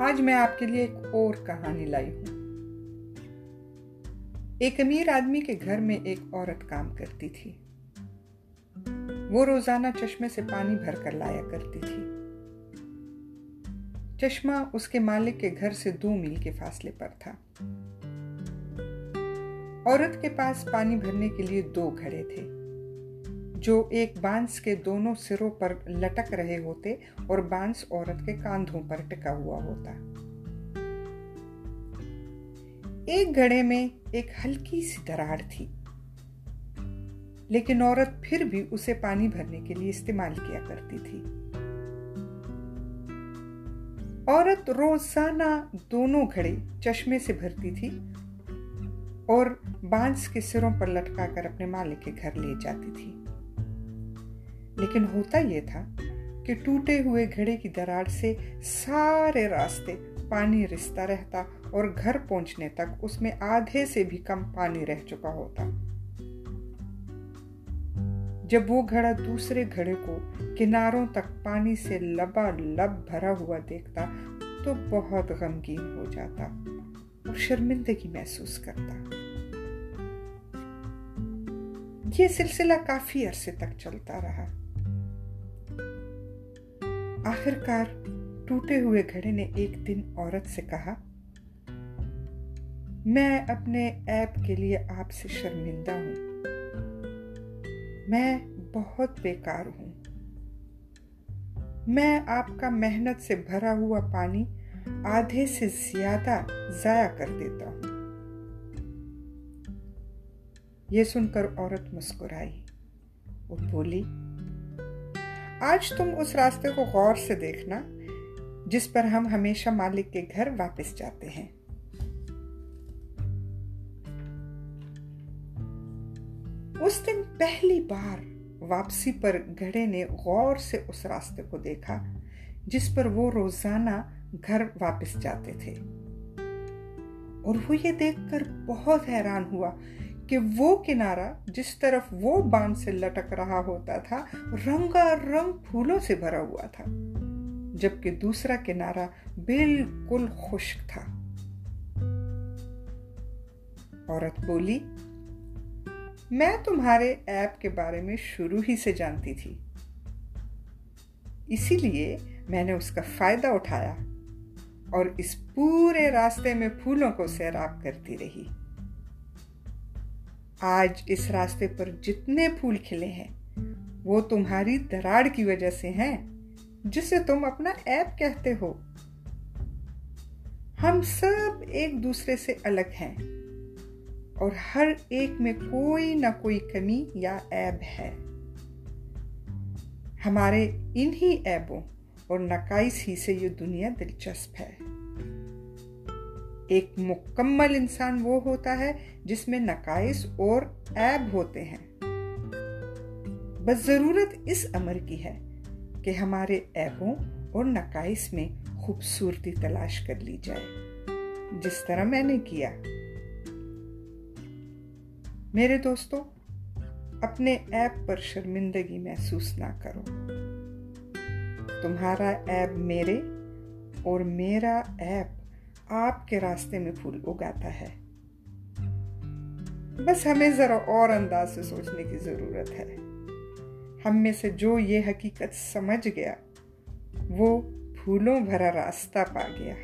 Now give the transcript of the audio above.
آج میں آپ کے لیے ایک اور کہانی لائی ہوں۔ ایک امیر آدمی کے گھر میں ایک عورت کام کرتی تھی۔ وہ روزانہ چشمے سے پانی بھر کر لایا کرتی تھی۔ چشمہ اس کے مالک کے گھر سے دو میل کے فاصلے پر تھا۔ عورت کے پاس پانی بھرنے کے لیے دو گھڑے تھے۔ جو ایک بانس کے دونوں سروں پر لٹک رہے ہوتے اور بانس عورت کے کاندھوں پر ٹکا ہوا ہوتا۔ ایک گھڑے میں ایک ہلکی سی دراڑ تھی، لیکن عورت پھر بھی اسے پانی بھرنے کے لیے استعمال کیا کرتی تھی۔ عورت روزانہ دونوں گھڑے چشمے سے بھرتی تھی اور بانس کے سروں پر لٹکا کر اپنے مالک کے گھر لے جاتی تھی۔ لیکن ہوتا یہ تھا کہ ٹوٹے ہوئے گھڑے کی دراڑ سے سارے راستے پانی رشتہ رہتا اور گھر پہنچنے تک اس میں آدھے سے بھی کم پانی رہ چکا ہوتا۔ جب وہ گھڑا دوسرے گھڑے کو کناروں تک پانی سے لبا لب بھرا ہوا دیکھتا تو بہت غمگین ہو جاتا اور شرمندگی محسوس کرتا۔ یہ سلسلہ کافی عرصے تک چلتا رہا۔ آخر کار ٹوٹے ہوئے گھڑے نے ایک دن عورت سے کہا، میں اپنے ایپ کے لیے آپ سے شرمندہ ہوں۔ میں بہت بیکار ہوں۔ میں آپ کا محنت سے بھرا ہوا پانی آدھے سے زیادہ ضائع کر دیتا ہوں۔ یہ سن کر عورت مسکرائی وہ بولی آج تم اس راستے کو غور سے دیکھنا، جس پر ہم ہمیشہ مالک کے گھر واپس جاتے ہیں۔ اس دن پہلی بار واپسی پر گھڑے نے غور سے اس راستے کو دیکھا، جس پر وہ روزانہ گھر واپس جاتے تھے۔ اور وہ یہ دیکھ کر بہت حیران ہوا کہ وہ کنارہ جس طرف وہ باندھ سے لٹک رہا ہوتا تھا رنگا رنگ پھولوں سے بھرا ہوا تھا، جبکہ دوسرا کنارہ بالکل خشک تھا۔ عورت بولی، میں تمہارے ایپ کے بارے میں شروع ہی سے جانتی تھی۔ اسی لیے میں نے اس کا فائدہ اٹھایا اور اس پورے راستے میں پھولوں کو سیراب کرتی رہی۔ آج اس راستے پر جتنے پھول کھلے ہیں، وہ تمہاری دراڑ کی وجہ سے ہیں، جسے تم اپنا ایپ کہتے ہو۔ ہم سب ایک دوسرے سے الگ ہیں، اور ہر ایک میں کوئی نہ کوئی کمی یا ایب ہے۔ ہمارے انہی ایبوں اور نقائص ہی سے یہ دنیا دلچسپ ہے۔ ایک مکمل انسان وہ ہوتا ہے جس میں نقائص اور عیب ہوتے ہیں۔ بس ضرورت اس امر کی ہے کہ ہمارے عیبوں اور نقائص میں خوبصورتی تلاش کر لی جائے۔ جس طرح میں نے کیا۔ میرے دوستوں اپنے ایپ پر شرمندگی محسوس نہ کرو۔ تمہارا ایپ میرے اور میرا ایپ آپ کے راستے میں پھول اگاتا ہے۔ بس ہمیں ذرا اور انداز سے سوچنے کی ضرورت ہے۔ ہم میں سے جو یہ حقیقت سمجھ گیا، وہ پھولوں بھرا راستہ پا گیا۔